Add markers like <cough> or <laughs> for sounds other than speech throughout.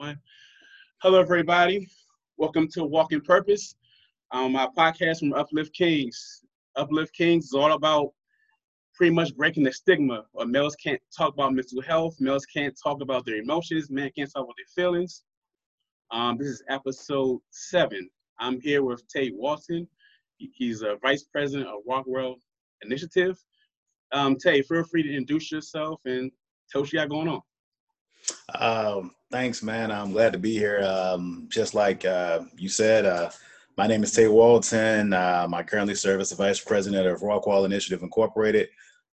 One. Hello, everybody. Welcome to Walking Purpose, um, my podcast from Uplift Kings. Uplift Kings is all about pretty much breaking the stigma. Or males can't talk about mental health. Males can't talk about their emotions. Men can't talk about their feelings. Um, this is episode seven. I'm here with Taye Walton. He's a vice president of Rockwall Initiative. Um, Taye, feel free to introduce yourself and tell what you got going on. Um, thanks, man. I'm glad to be here. Um, just like uh, you said, uh, my name is Taye Walton. Um, I currently serve as the vice president of Rockwall Initiative Incorporated.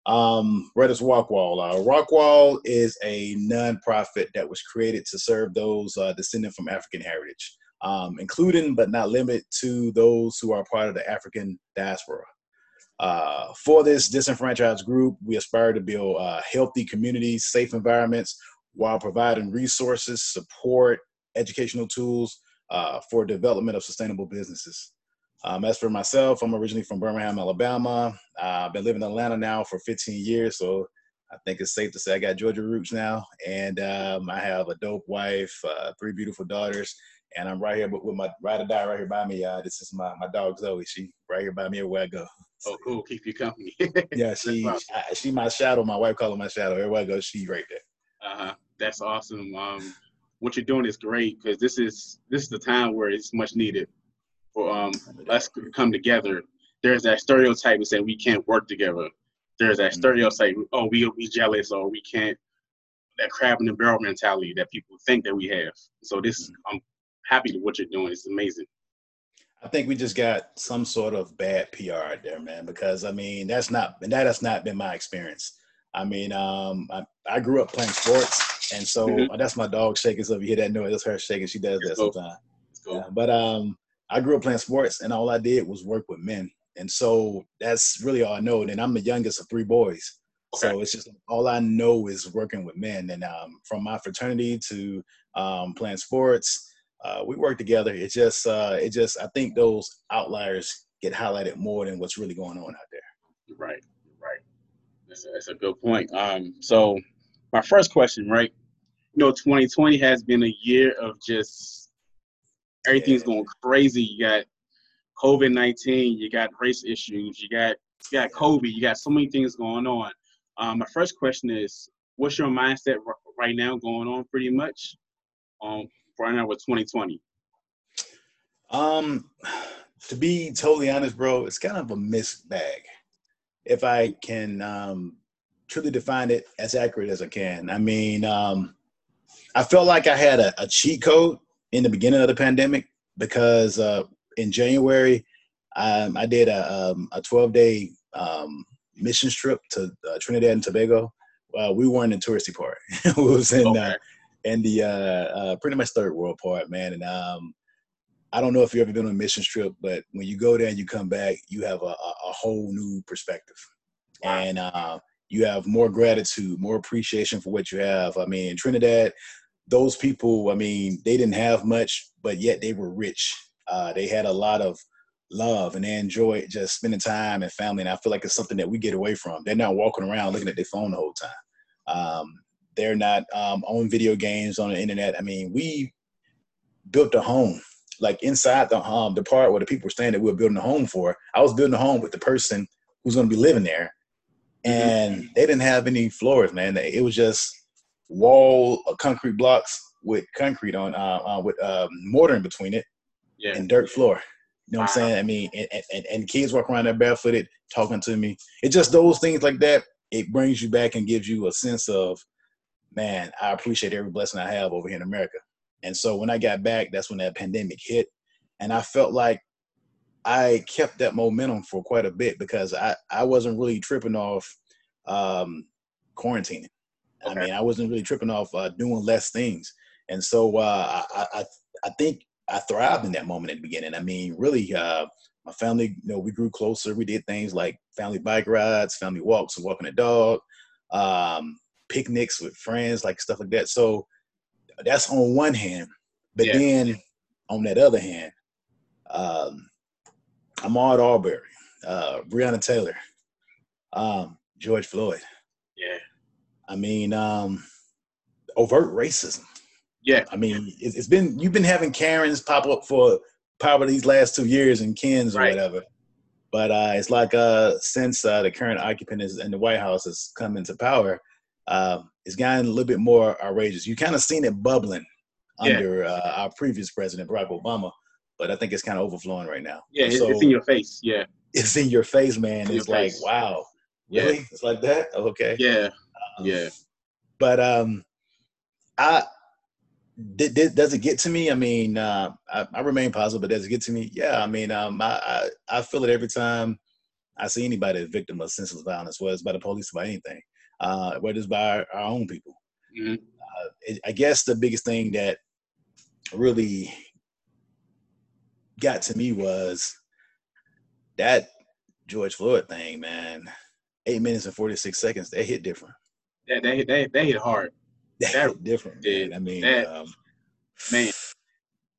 Um, what is Rockwall? Uh, Rockwall is a nonprofit that was created to serve those uh, descended from African heritage, um, including but not limited to those who are part of the African diaspora. Uh, for this disenfranchised group, we aspire to build uh, healthy communities, safe environments while providing resources, support, educational tools uh, for development of sustainable businesses. Um, as for myself, I'm originally from Birmingham, Alabama. Uh, I've been living in Atlanta now for 15 years, so I think it's safe to say I got Georgia roots now. And um, I have a dope wife, uh, three beautiful daughters, and I'm right here with my ride or die right here by me. Uh, this is my my dog Zoe. She right here by me everywhere I go. Oh, cool. Keep you company. <laughs> yeah, she she my shadow. My wife call her my shadow. Everywhere I go, she right there. Uh huh that's awesome. Um, what you're doing is great because this is this is the time where it's much needed for um, us to come together. There's that stereotype saying we can't work together. There's that mm-hmm. stereotype, oh, we we jealous or we can't. That crab in the barrel mentality that people think that we have. So this, mm-hmm. I'm happy to what you're doing. It's amazing. I think we just got some sort of bad PR out there, man. Because I mean, that's not and that has not been my experience. I mean, um, I, I grew up playing sports and so mm-hmm. Uh, that's my dog shaking. So if you hear that noise, that's her shaking. She does that sometimes. Cool. Yeah, but um, I grew up playing sports, and all I did was work with men, and so that's really all I know. And I'm the youngest of three boys, okay. so it's just all I know is working with men. And um, from my fraternity to um, playing sports, uh, we work together. It just, uh, it just, I think those outliers get highlighted more than what's really going on out there. Right, right. That's a, that's a good point. Um, so my first question, right? You know, 2020 has been a year of just everything's going crazy. You got COVID 19, you got race issues, you got you got COVID, you got so many things going on. Um, my first question is, what's your mindset right now going on? Pretty much, um, right now with 2020. Um, to be totally honest, bro, it's kind of a mixed bag. If I can um truly define it as accurate as I can. I mean, um, I felt like I had a, a, cheat code in the beginning of the pandemic because uh, in January um, I did a, um, a 12 day um, mission trip to uh, Trinidad and Tobago. Uh, we weren't in the touristy part. <laughs> we was in uh, okay. in the uh, uh, pretty much third world part, man. And um, I don't know if you've ever been on a mission trip, but when you go there and you come back, you have a, a, whole new perspective. Wow. And uh, you have more gratitude, more appreciation for what you have. I mean, Trinidad, those people, I mean, they didn't have much, but yet they were rich. Uh, they had a lot of love and they enjoyed just spending time and family. And I feel like it's something that we get away from. They're not walking around looking at their phone the whole time. Um, they're not um, on video games on the internet. I mean, we built a home like inside the um the part where the people were staying that we were building a home for. I was building a home with the person who's going to be living there and they didn't have any floors, man. It was just wall uh, concrete blocks with concrete on, uh, uh, with uh, mortar in between it, yeah. and dirt floor. You know what wow. I'm saying? I mean, and, and, and kids walk around there barefooted, talking to me. It's just those things like that. It brings you back and gives you a sense of, man, I appreciate every blessing I have over here in America. And so when I got back, that's when that pandemic hit, and I felt like I kept that momentum for quite a bit because I, I wasn't really tripping off um, quarantining. Okay. I mean, I wasn't really tripping off uh, doing less things. And so uh, I, I, I think I thrived in that moment at the beginning. I mean, really, uh, my family, you know, we grew closer. We did things like family bike rides, family walks, and walking a dog, um, picnics with friends, like stuff like that. So that's on one hand. But yeah. then on that other hand, um, Ahmaud Arbery, uh, Breonna Taylor, um, George Floyd. Yeah. I mean, um, overt racism. Yeah. I mean, it's, it's been you've been having Karens pop up for probably these last two years and Kens or Right. whatever. But uh, it's like uh, since uh, the current occupant is in the White House has come into power, uh, it's gotten a little bit more outrageous. You kind of seen it bubbling Yeah. under uh, our previous president, Barack Obama, but I think it's kind of overflowing right now. Yeah, it's, so it's in your face. Yeah, it's in your face, man. In It's like, face. wow, Yeah. really? It's like that? Okay. yeah, Um, yeah. but um i did, did, does it get to me i mean uh I, I remain positive but does it get to me yeah i mean um I, I i feel it every time i see anybody a victim of senseless violence whether it's by the police or by anything uh whether it's by our, our own people Mhm. uh, it, i guess the biggest thing that really got to me was that george floyd thing man eight minutes and 46 seconds they hit different That they they they hit hard. <laughs> they That hit different did. man. i mean That- um, Man,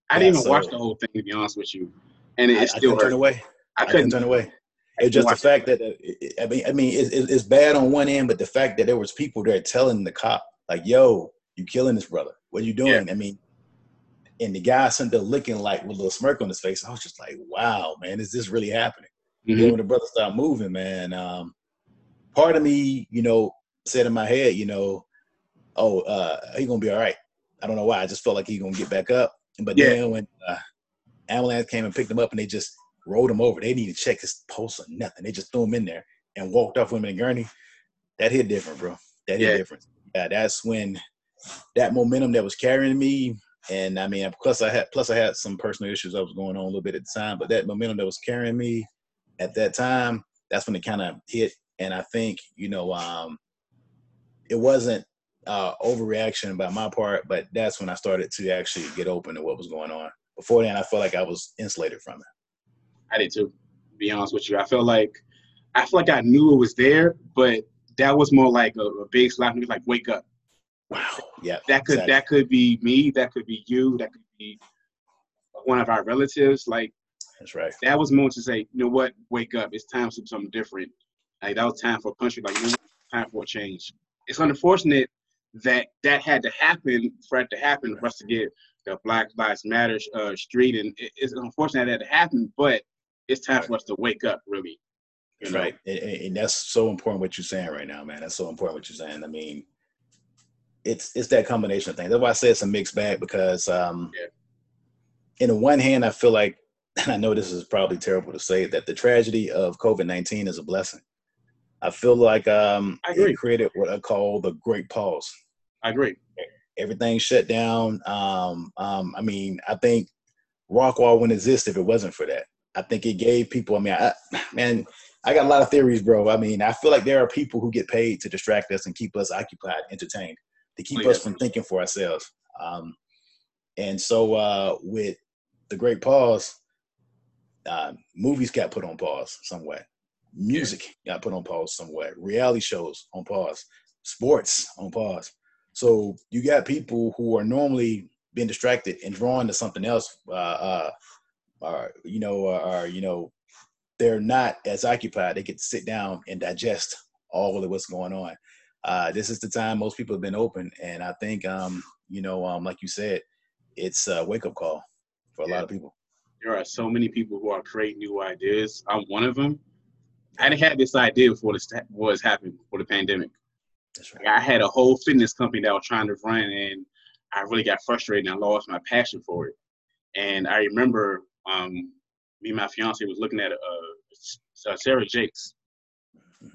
I didn't even so- watch the whole thing to be honest with you, and it, I, it I still couldn't turn away. I I couldn't couldn't turn away. It's just the it. fact that it- I mean, I mean, it's, it's it's bad on one end, but the fact that there was people there telling the cop, like, "Yo, you killing this brother? What are you doing?" I mean, and the guy sitting there looking like with a little smirk on his face. I was just like, "Wow, man, is this really happening?" Mhm. Then when the brother started moving, man, um, part of me, you know, said in my head, you know, "Oh, uh, he gonna be all right." I don't know why. I just felt like he gonna get back up. But Yeah. then when uh, ambulance came and picked him up, and they just rolled him over. They didn't even check his pulse or nothing. They just threw him in there and walked off with him in a gurney. That hit different, bro. That hit Yeah. different. Yeah, that's when that momentum that was carrying me. And I mean, plus I had plus I had some personal issues that was going on a little bit at the time, but that momentum that was carrying me at that time, that's when it kind of hit. And I think, you know, um, it wasn't uh, overreaction by my part, but that's when I started to actually get open to what was going on. Before then, I felt like I was insulated from it. I did too. Be honest with you, I felt like I feel like I knew it was there, but that was more like a, a big slap. Like wake up. Wow. Yeah. That could exactly. that could be me. That could be you. That could be one of our relatives. Like That's right. that was more to say, you know what, wake up. It's time for something different. Like that was time for a country. Like you know time for a change. It's unfortunate that that had to happen for it to happen for us to get the Black Lives Matter uh, street, and it, it's unfortunate that had to happen. But it's time for us to wake up, really. You know? right. And and that's so important what you're saying right now, man. That's so important what you're saying. I mean, it's it's that combination of things. That's why I say it's a mixed bag because um Yeah. in the one hand I feel like <laughs> and I know this is probably terrible to say that the tragedy of COVID nineteen is a blessing. I feel like um I agree. it created what I call the great pause. I agree. Everything shut down. Um, um, I mean, I think Rockwall wouldn't exist if it wasn't for that. I think it gave people. I mean, I, <sighs> man, I got a lot of theories, bro. I mean, I feel like there are people who get paid to distract us and keep us occupied, entertained, to keep Oh, us yeah. from thinking for ourselves. Um, and so, uh, with the Great Pause, uh, movies got put on pause somewhere. Music got put on pause somewhere. Reality shows on pause. Sports on pause. So you got people who are normally being distracted and drawn to something else, uh, uh, or you know, or, or you know, they're not as occupied. They get to sit down and digest all of what's going on. Uh, this is the time most people have been open, and I think, um, you know, um, like you said, it's a wake up call for a lot of people. There are so many people who are creating new ideas. I'm one of them. I didn't have this idea before this was happened for the pandemic. That's right. I had a whole fitness company that I was trying to run, and I really got frustrated and I lost my passion for it. And I remember um, me and my fiance was looking at uh, uh, Sarah Jakes.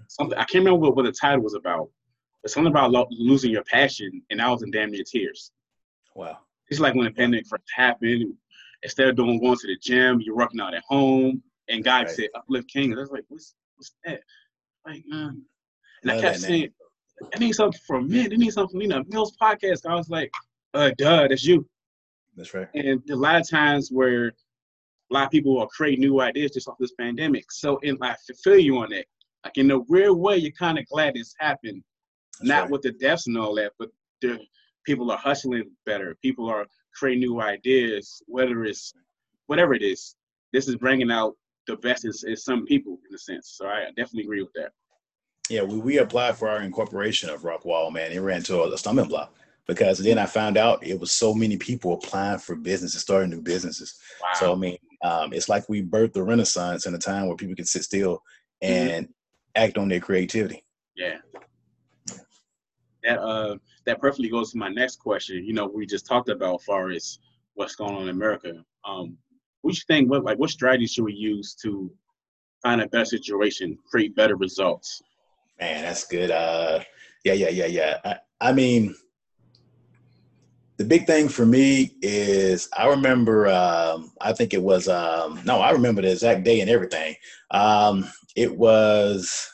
Something I can't remember what, what the title was about, but something about lo- losing your passion, and I was in damn near tears. Wow. It's like when the pandemic first happened. Instead of doing going to the gym, you're working out at home. And God Right. said, "Uplift King." I was like, "What's what's that?" Like, man. And I kept saying, name. "I need something from men. I need something, you know, Mills podcast." I was like, "Uh, duh, that's you." That's right. And a lot of times where a lot of people are creating new ideas just off this pandemic. So, in I feel you on that. Like in a weird way, you're kind of glad this happened not right. with the deaths and all that, but the people are hustling better. People are creating new ideas, whether it's whatever it is. This is bringing out the best in, some people, in a sense. So I definitely agree with that. Yeah, we, we applied for our incorporation of Rockwall, man. It ran to a stumbling block. because then I found out it was so many people applying for businesses, starting new businesses. Wow. So I mean, um, it's like we birthed the Renaissance in a time where people can sit still mm-hmm. and mm-hmm. act on their creativity. Yeah. That uh that perfectly goes to my next question. You know, we just talked about far as what's going on in America. Um, what you think? What like what strategies should we use to find a better situation, create better results? Man, that's good. Uh, yeah, yeah, yeah, yeah. I, I mean, the big thing for me is I remember. Um, I think it was um, no, I remember the exact day and everything. Um, it was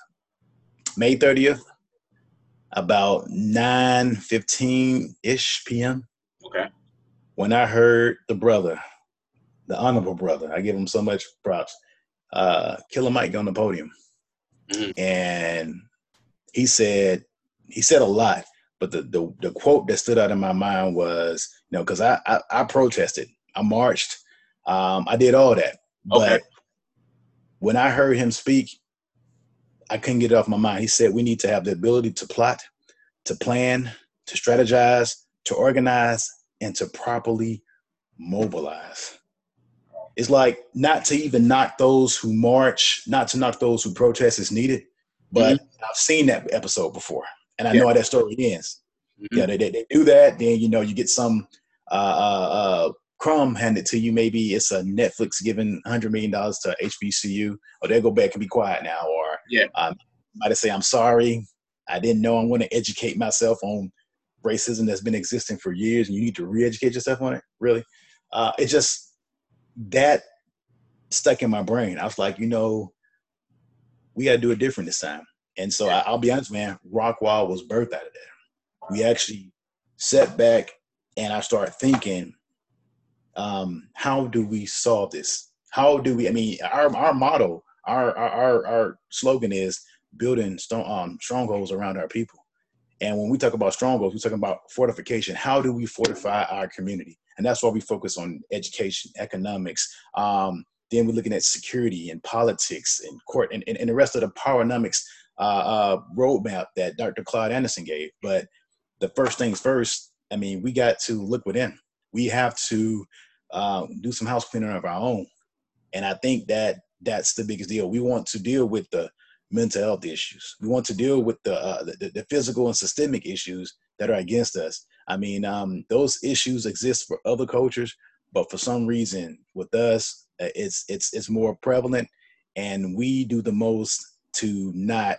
May thirtieth, about nine fifteen ish p.m. Okay. When I heard the brother, the honorable brother, I give him so much props. Uh, Killer Mike on the podium, mm-hmm. and he said he said a lot but the, the, the quote that stood out in my mind was, you know, because I, I, I protested, I marched, um, I did all that. But okay. when I heard him speak, I couldn't get it off my mind. He said we need to have the ability to plot, to plan, to strategize, to organize, and to properly mobilize. It's like not to even knock those who march, not to knock those who protest is needed, but mm-hmm. I've seen that episode before and I yeah. know how that story ends. Mm-hmm. Yeah, they, they, they, do that, then you know you get some uh, uh, uh, crumb handed to you. Maybe it's a Netflix giving hundred million dollars to HBCU, or they go back and be quiet now, or yeah, um, might say I'm sorry, I didn't know. I'm going to educate myself on racism that's been existing for years, and you need to re-educate yourself on it. Really, uh, it just that stuck in my brain. I was like, you know, we got to do it different this time. And so I, will be honest, man, Rockwall was birthed out of that. We actually sat back and I started thinking, um, how do we solve this? How do we, I mean, our, our motto, our, our, our slogan is building strong, um, strongholds around our people. And when we talk about strongholds, we're talking about fortification. How do we fortify our community? And that's why we focus on education, economics. Um, then we're looking at security and politics and court and, and, and the rest of the powernomics uh, uh, roadmap that Dr. Claude Anderson gave. But the first things first, I mean, we got to look within. We have to uh, do some house cleaning of our own. And I think that that's the biggest deal. We want to deal with the mental health issues. We want to deal with the, uh, the, the physical and systemic issues that are against us. I mean, um, those issues exist for other cultures, but for some reason with us, uh, it's it's it's more prevalent, and we do the most to not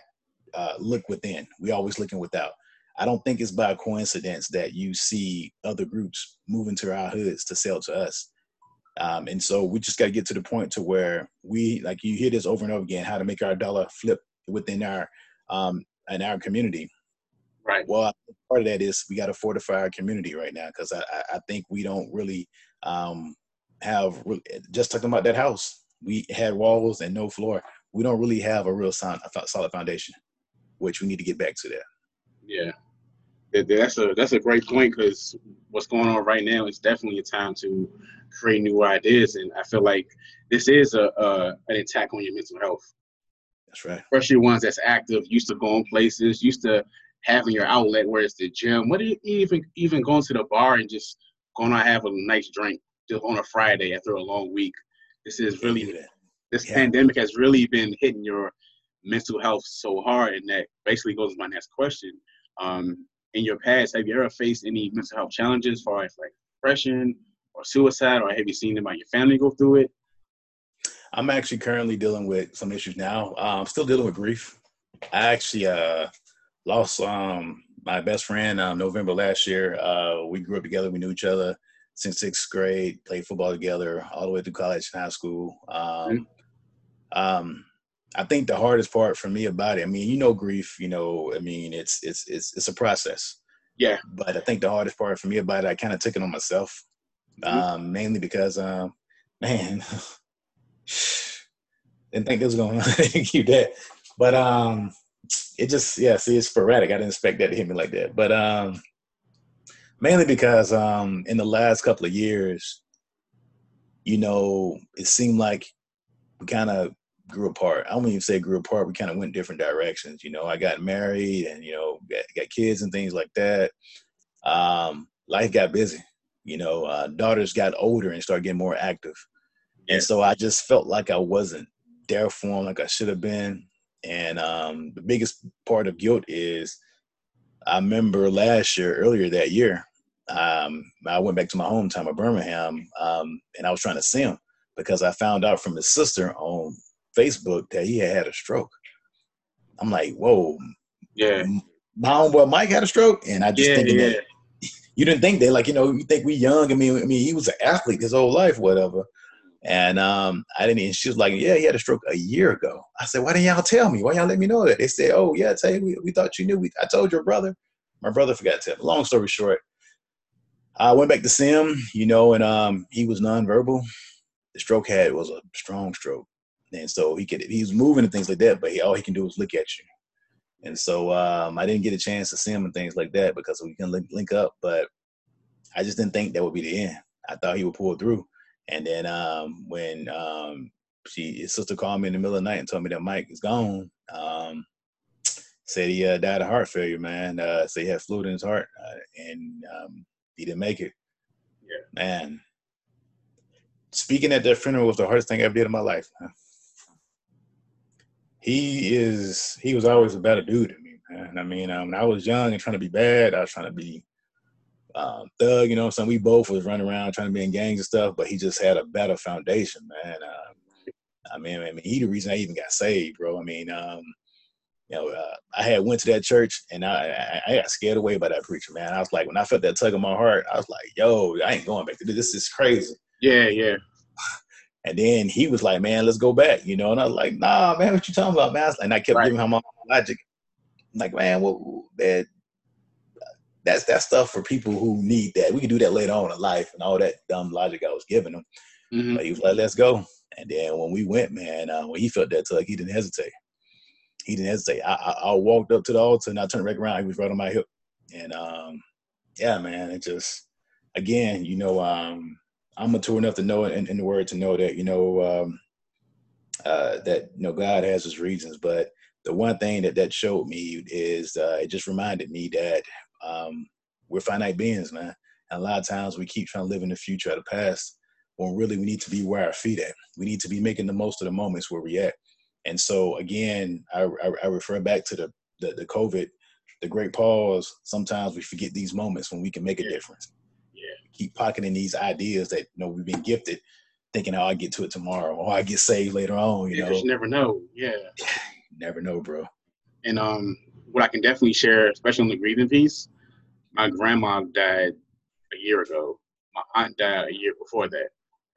uh, look within. We always looking without. I don't think it's by coincidence that you see other groups moving to our hoods to sell to us. Um, and so we just got to get to the point to where we, like you hear this over and over again, how to make our dollar flip within our um, in our community. Right. Well, part of that is we got to fortify our community right now because I, I think we don't really um, have just talking about that house. We had walls and no floor. We don't really have a real sound, solid foundation which we need to get back to that. Yeah, that's a that's a great point because what's going on right now is definitely a time to create new ideas, and I feel like this is a, a an attack on your mental health. That's right. Especially ones that's active, used to going places, used to having your outlet where it's the gym. What do you even even going to the bar and just going to have a nice drink just on a Friday after a long week? This is really this yeah. pandemic has really been hitting your mental health so hard, and that basically goes to my next question. Um, in your past, have you ever faced any mental health challenges, as far as like depression or suicide, or have you seen anybody in your family go through it? I'm actually currently dealing with some issues now. Uh, I'm still dealing with grief. I actually uh, lost um, my best friend um, November last year. Uh, we grew up together. We knew each other since sixth grade. Played football together all the way through college and high school. Um, mm-hmm. I think the hardest part for me about it, I mean, you know, grief, you know, I mean, it's it's it's it's a process. Yeah. But I think the hardest part for me about it, I kind of took it on myself, mm-hmm. um, mainly because, um, <laughs> man, didn't think it was going to keep that. But um, it just, yeah, see, it's sporadic. I didn't expect that to hit me like that. But um, mainly because um, in the last couple of years, you know, it seemed like we kind of grew apart. I don't even say grew apart. We kind of went different directions. You know, I got married and, you know, got, got kids and things like that. um, life got busy. You know, uh, daughters got older and started getting more active, yeah. and so I just felt like I wasn't there for them like I should have been. And um, the biggest part of guilt is I remember last year, earlier that year, um, I went back to my hometown of Birmingham, um, and I was trying to see him because I found out from his sister on Facebook that he had had a stroke. I'm like, whoa, yeah. My homeboy Mike had a stroke, and I just yeah, thinking yeah. that you didn't think that, like you know, you think we young. I mean, I mean, he was an athlete his whole life, whatever. And um, I didn't. And she was like, "Yeah, he had a stroke a year ago." I said, "Why didn't y'all tell me? Why y'all let me know that?" They said, "Oh yeah, tell you, we, we thought you knew. We, I told your brother." My brother forgot to tell. Me. Long story short, I went back to see him, you know, and um, he was nonverbal. The stroke had was a strong stroke, and so he could he was moving and things like that, but he, all he can do is look at you. And so um, I didn't get a chance to see him and things like that because we can link, link up, but I just didn't think that would be the end. I thought he would pull through. And then um, when um, she his sister called me in the middle of the night and told me that Mike is gone, um, said he uh, died of heart failure, man. Uh, so he had fluid in his heart, uh, and um, he didn't make it. Yeah, man. Speaking at that funeral was the hardest thing I ever did in my life. He is. He was always a better dude than me, man. I mean, um, when I was young and trying to be bad, I was trying to be um, thug. You know, what I'm saying we both was running around trying to be in gangs and stuff, but he just had a better foundation, man. Um, I mean, I mean, he the reason I even got saved, bro. I mean, um, you know, uh, I had went to that church and I, I, I got scared away by that preacher, man. I was like, when I felt that tug in my heart, I was like, yo, I ain't going back to this. This is crazy. Yeah, yeah. And then he was like, man, let's go back, you know. And I was like, nah, man, what you talking about, man? And I kept right. giving him my logic. I'm like, man, what, that, that's that stuff for people who need that. We can do that later on in life and all that dumb logic I was giving him. Mm-hmm. But he was like, let's go. And then when we went, man, uh, when he felt that tug, he didn't hesitate. He didn't hesitate. I, I, I, walked up to the altar and I turned back around. He was right on my hip. And um, yeah, man, it just, again, you know, um, I'm mature enough to know in, in the word to know that, you know, um, uh, that, you know, God has his reasons. But the one thing that that showed me is uh, it just reminded me that um, we're finite beings, man. And a lot of times we keep trying to live in the future or the past when really we need to be where our feet at. We need to be making the most of the moments where we at. And so again, I, I, I refer back to the, the, the COVID, the great pause. Sometimes we forget these moments when we can make a difference. Keep pocketing these ideas that you know we've been gifted, thinking, "Oh, I get to it tomorrow, or I get saved later on." You yeah, know, you never know. Yeah, <laughs> never know, bro. And um, what I can definitely share, especially on the grieving piece, my grandma died a year ago. My aunt died a year before that.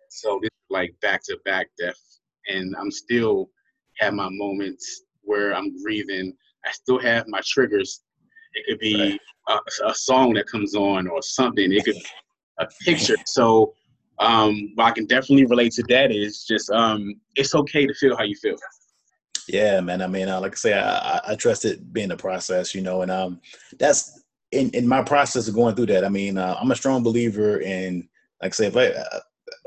So this like back to back death, and I'm still have my moments where I'm grieving. I still have my triggers. It could be right. a, a, song that comes on or something. It could <laughs> a picture. So um, what I can definitely relate to that is just um, it's okay to feel how you feel. Yeah, man. I mean, uh, like I say, I, I, trust it being a process, you know, and um, that's in, in my process of going through that. I mean, uh, I'm a strong believer in, like I say, if I, uh,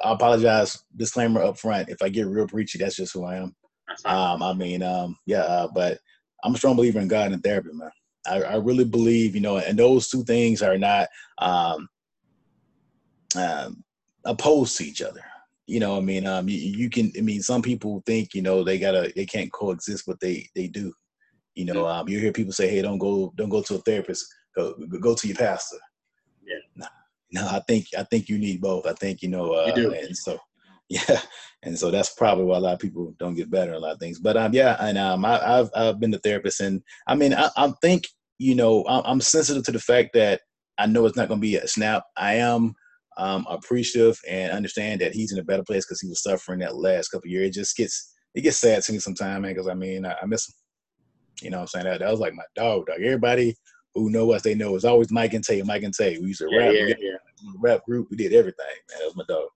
I apologize, disclaimer up front. If I get real preachy, that's just who I am. Um, I mean, um, yeah, uh, but I'm a strong believer in God and therapy, man. I, I really believe, you know, and those two things are not um, um, opposed to each other. You know, I mean, um, you, you, can. I mean, some people think, you know, they gotta, they can't coexist, but they they do. You know, mm-hmm. um, you hear people say, "Hey, don't go, don't go to a therapist. Go, go to your pastor." Yeah. No, no, I think I think you need both. I think you know, uh, you do. and so <laughs> yeah, and so that's probably why a lot of people don't get better a lot of things. But um, yeah, and um, I, have I've been a therapist, and I mean, I, I think you know, I'm, I'm sensitive to the fact that I know it's not going to be a snap. I am um, appreciative and understand that he's in a better place because he was suffering that last couple years. It just gets it gets sad to me sometimes, man. Because I mean, I, I, miss him. You know, what I'm saying that that was like my dog, dog. Everybody who know us, they know it's always Mike and Taye, Mike and Taye. We used to yeah, rap, yeah, yeah. rap group. We did everything, man. That was my dog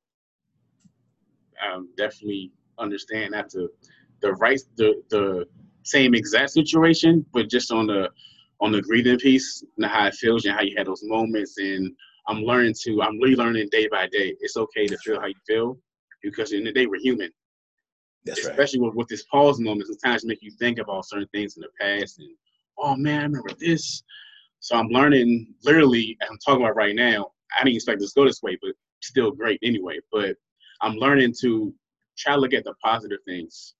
um, definitely understand that the the right the the same exact situation, but just on the on the grieving piece and how it feels and how you had those moments. And I'm learning to I'm relearning day by day. It's okay to feel how you feel because in the day we're human. That's Especially right. with, with this pause moment, sometimes make you think about certain things in the past and oh man, I remember this. So I'm learning literally, I'm talking about right now. I didn't expect this to go this way, but still great anyway. But I'm learning to try to look at the positive things.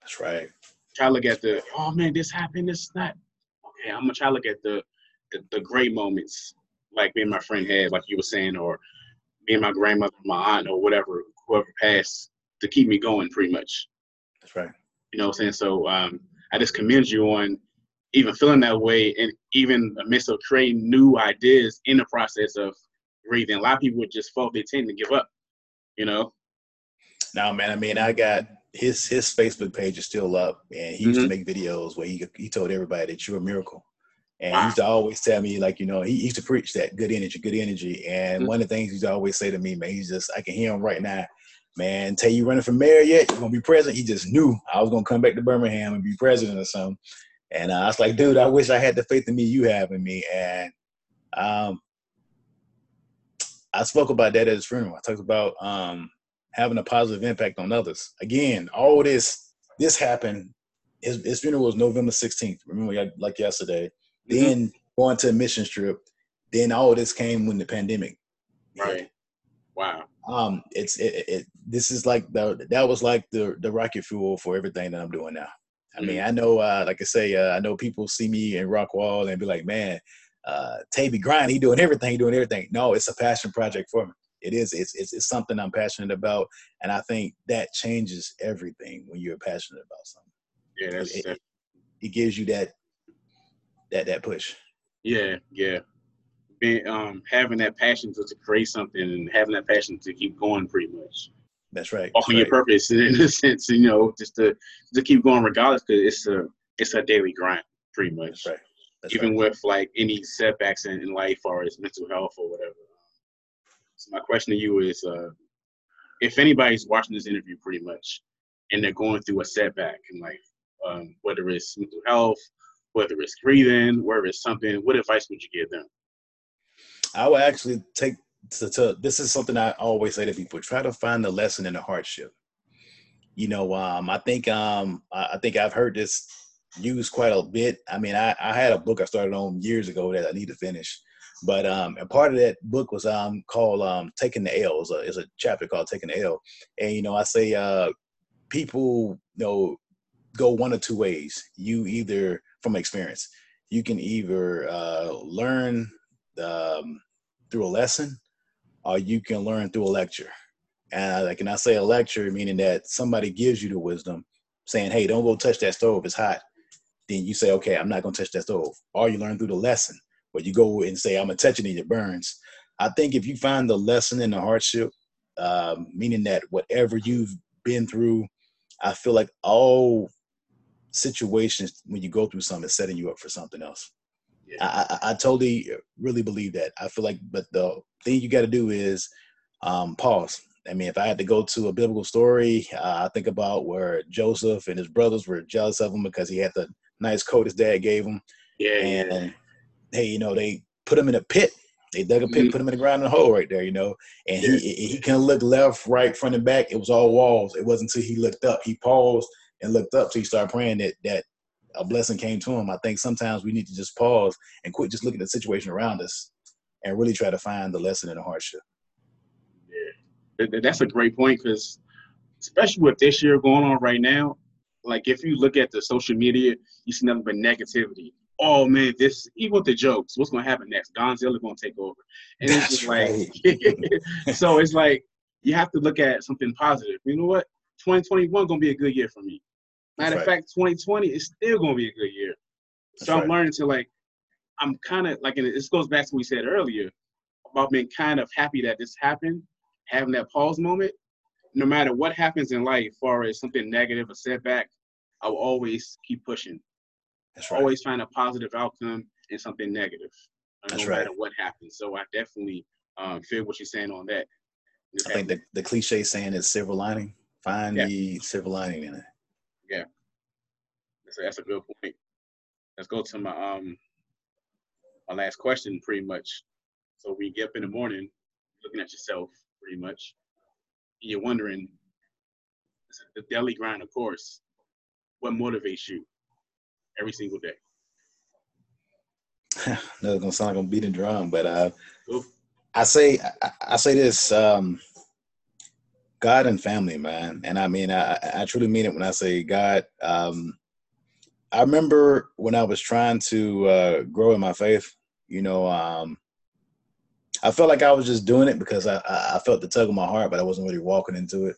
That's right. Try to look at the, oh man, this happened, this that. Okay, I'm gonna try to look at the, the the great moments, like me and my friend had, like you were saying, or me and my grandmother, my aunt, or whatever, whoever passed, to keep me going, pretty much. That's right. You know what I'm saying? So um, I just commend you on even feeling that way, and even amidst of creating new ideas in the process of breathing. A lot of people would just fall; they tend to give up. You know. No, man. I mean, I got his his Facebook page is still up, and he used Mhm. to make videos where he he told everybody that you're a miracle, and Wow. he used to always tell me like you know he used to preach that good energy, good energy, and Mhm. one of the things he used to always say to me, man, he's just I can hear him right now, man. Tell you running for mayor yet? You're gonna be president. He just knew I was gonna come back to Birmingham and be president or something, and uh, I was like, dude, I wish I had the faith in me you have in me, and um. I spoke about that at his funeral. I talked about um, having a positive impact on others. Again, all this this happened. His, his funeral was November 16th. Remember, like yesterday. Mhm. Then going to a mission trip. Then all this came when the pandemic. hit. Right. Wow. Um, it's it, it. This is like the that was like the the rocket fuel for everything that I'm doing now. I mean, I know, uh, like I say, uh, I know people see me in Rockwall and be like, man, uh, Tavy grind, he doing everything, he doing everything. No, it's a passion project for me. It is. It's, it's it's something I'm passionate about, and I think that changes everything when you're passionate about something. Yeah, that's, It- that's It gives you that that that push. yeah, yeah. Being um having that passion to, to create something and having that passion to keep going, pretty much. That's right. Walking your purpose <laughs> in a sense, you know, just to to keep going regardless, because it's a it's a daily grind, pretty much. That's right. That's Even right. with like any setbacks in, in life or as mental health or whatever. So my question to you is, uh, if anybody's watching this interview, pretty much, and they're going through a setback in life, um, whether it's mental health, whether it's breathing, whether it's something, what advice would you give them? I would actually take to, to this is something I always say to people: try to find the lesson in the hardship. You know, um, I think um, I, think I've heard this used quite a bit. I mean, I, I had a book I started on years ago that I need to finish, but um, and part of that book was um called um taking the L. It's a, a chapter called taking the L, and you know, I say uh, people you know go one or two ways. You either from experience, you can either uh, learn um, through a lesson or you can learn through a lecture. And I say a lecture, meaning that somebody gives you the wisdom saying, hey, don't go touch that stove, it's hot. Then you say, okay, I'm not gonna touch that stove. Or you learn through the lesson where you go and say, I'm gonna touch it and it burns. I think if you find the lesson in the hardship, um, meaning that whatever you've been through, I feel like all situations when you go through something is setting you up for something else. I, I, I totally really believe that. I feel like, but the thing you got to do is um, pause. I mean, if I had to go to a biblical story, uh, I think about where Joseph and his brothers were jealous of him because he had the nice coat his dad gave him, Yeah, and hey, you know, they put him in a pit. They dug a pit, Mhm. put him in the ground in a hole right there, you know. And he he couldn't look left, right, front, and back. It was all walls. It wasn't until he looked up. He paused and looked up till he started praying that that a blessing came to him. I think sometimes we need to just pause and quit just looking at the situation around us and really try to find the lesson in the hardship. Th- that's a great point because especially with this year going on right now like if you look at the social media you see nothing but negativity. Oh man this even with the jokes what's going to happen next? Godzilla going to take over. And it's just like <laughs> so it's like you have to look at something positive. You know what? 2021 going to be a good year for me matter That's of fact 2020 is still going to be a good year That's so i'm right. learning to like i'm kind of like and this goes back to what we said earlier about being kind of happy that this happened having that pause moment no matter what happens in life far as something negative or setback i will always keep pushing That's right. always find a positive outcome in something negative uh, That's no right. matter what happens so i definitely um, feel what you're saying on that Just I think the, the cliche saying is silver lining. Find Yeah. the silver lining in it. That's, a, that's a good point. Let's go to my um my last question pretty much. So we get up in the morning looking at yourself pretty much and you're wondering the daily grind of course what motivates you every single day? <laughs> No, it's gonna sound like I'm beating drum, but uh, I say I, I say this: um, God and family, man. And I mean, I, I truly mean it when I say God. Um, I remember when I was trying to uh, grow in my faith. You know, um, I felt like I was just doing it because I, I felt the tug of my heart, but I wasn't really walking into it.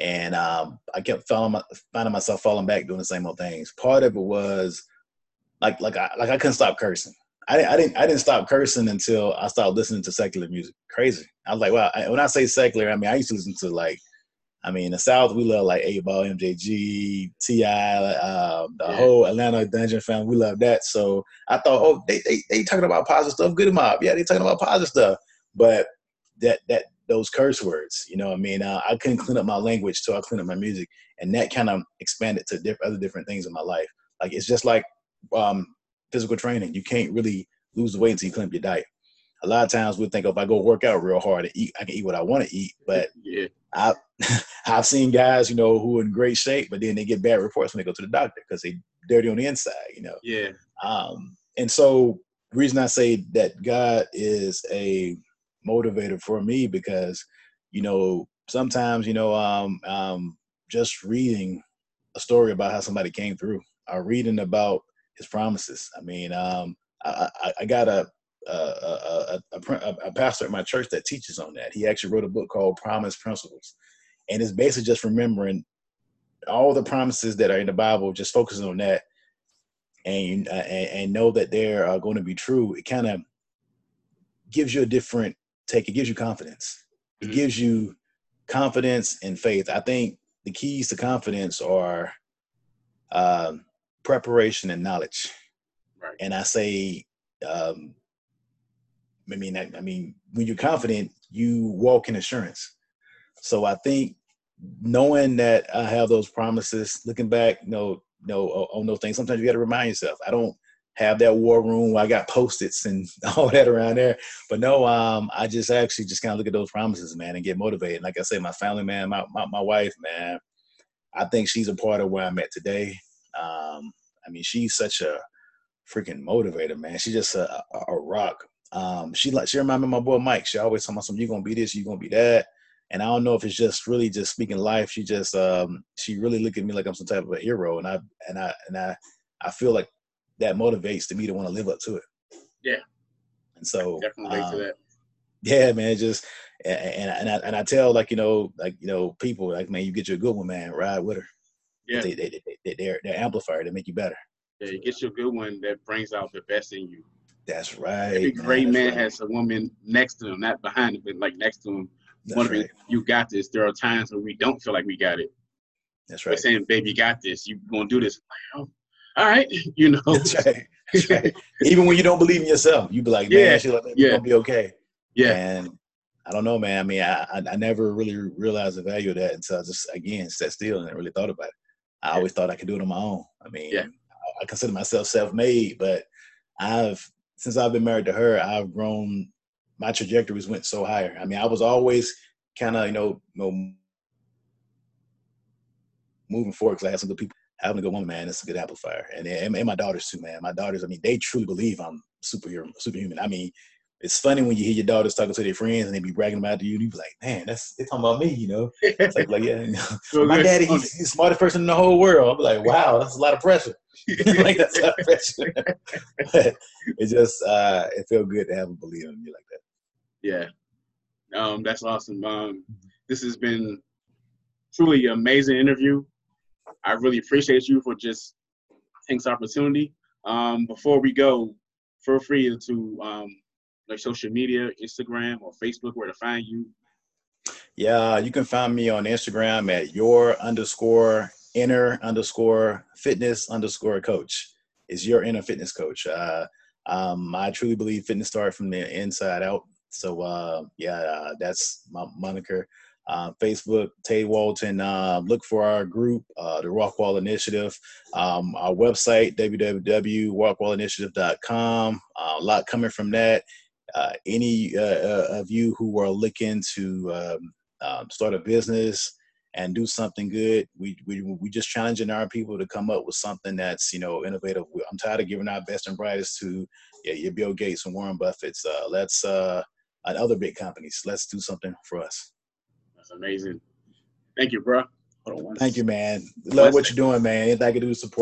And um, I kept my, finding myself falling back doing the same old things. Part of it was like like I like I couldn't stop cursing. I, I didn't I didn't stop cursing until I started listening to secular music. Crazy. I was like, wow. I, when I say secular, I mean I used to listen to like, I mean, in the South we love like Eight Ball, MJG, Ti, uh, the yeah. whole Atlanta Dungeon family. We love that. So I thought, oh, they they they talking about positive stuff. Goodie Mob, yeah, they talking about positive stuff. But that that those curse words, you know, I mean, uh, I couldn't clean up my language till I cleaned up my music, and that kind of expanded to diff- other different things in my life. Like it's just like um, physical training. You can't really lose the weight until you clean up your diet. A lot of times we think oh, if I go work out real hard and eat, I can eat what I want to eat. But <laughs> yeah. I, <laughs> I've seen guys, you know, who are in great shape, but then they get bad reports when they go to the doctor because they dirty on the inside, you know. Yeah. Um, and so reason I say that God is a motivator for me because, you know, sometimes, you know, um, um, just reading a story about how somebody came through, or reading about his promises. I mean, um, I, I, I, got a a, a, a, a pastor at my church that teaches on that. He actually wrote a book called Promise Principles, and it's basically just remembering all the promises that are in the Bible, just focusing on that, and uh, and, and know that they're uh, going to be true. It kind of gives you a different take. It gives you confidence. It mm-hmm. gives you confidence and faith. I think the keys to confidence are um, preparation and knowledge. Right. And I say, um, I mean, I, I mean, when you're confident, you walk in assurance. So I think knowing that I have those promises, looking back, you know, you know, on those things, sometimes you got to remind yourself. I don't have that war room where I got post-its and <laughs> all that around there. But no, um, I just actually just kind of look at those promises, man, and get motivated. Like I say, my family, man, my, my, my wife, man, I think she's a part of where I'm at today. Um, I mean, she's such a freaking motivator, man. She's just a, a, a rock. Um, she like she reminded me of my boy Mike. She always told me something, you're gonna be this, you're gonna be that. And I don't know if it's just really just speaking life. She just um she really look at me like I'm some type of a hero. And I and I and I I feel like that motivates to me to want to live up to it. Yeah. And so definitely um, to that. Yeah, man. Just and and I, and I tell like you know like you know people like man you get you a good one man ride with her yeah. They, they, they, they're, they're amplifier. They make you better. Yeah, you get your good one that brings out the best in you. That's right. Every great man, right. has a woman next to him, not behind him, but like next to him. That's Wondering, right. you got this. There are times when we don't feel like we got it. That's right. We're saying, baby, you got this. You gonna do this. Oh, all right, <laughs> you know. That's right. That's right. Even when you don't believe in yourself, you be like, man, yeah, like, yeah. gonna be okay. Yeah. And I don't know, man. I mean, I, I, I never really realized the value of that until I just again sat still and really thought about it. I always thought I could do it on my own. I mean, yeah. I, consider myself self-made, but I've since I've been married to her, I've grown. My trajectories went so higher. I mean, I was always kind of you know, you know moving forward because I had some good people. Having a good woman, man, it's a good amplifier, and, and and my daughters too, man. My daughters, I mean, they truly believe I'm superhero, superhuman. I mean, it's funny when you hear your daughters talking to their friends and they be bragging about you, and you be like, man, that's they talking about me, you know. It's like, like yeah, you know, <laughs> my daddy, he's, he's, the smartest person in the whole world. I'm like, wow, that's a lot of pressure. <laughs> like that's a lot of pressure. <laughs> it just uh, it felt good to have them believe in me like that. Yeah, um, that's awesome. Um, this has been truly an amazing interview. I really appreciate you for just taking opportunity. Um, before we go, feel free to um, like social media, Instagram or Facebook, where to find you? Yeah, you can find me on Instagram at your underscore inner underscore fitness underscore coach. Is your inner fitness coach. Uh, um, I truly believe fitness starts from the inside out. So uh, yeah, uh, that's my moniker. Uh, Facebook, Taye Walton. Uh, look for our group, uh, the Rockwall Initiative. Um, our website, www.rockwallinitiative.com. Uh, a lot coming from that uh, any uh, uh, of you who are looking to um, um, start a business and do something good. We we we just challenging our people to come up with something that's you know innovative. I'm tired of giving our best and brightest to yeah, your Bill Gates and Warren Buffett's. Uh, let's uh, and other big companies. Let's do something for us. That's amazing. Thank you, bro. Thank you, man. Love what you're doing, man. Anything I can do to support.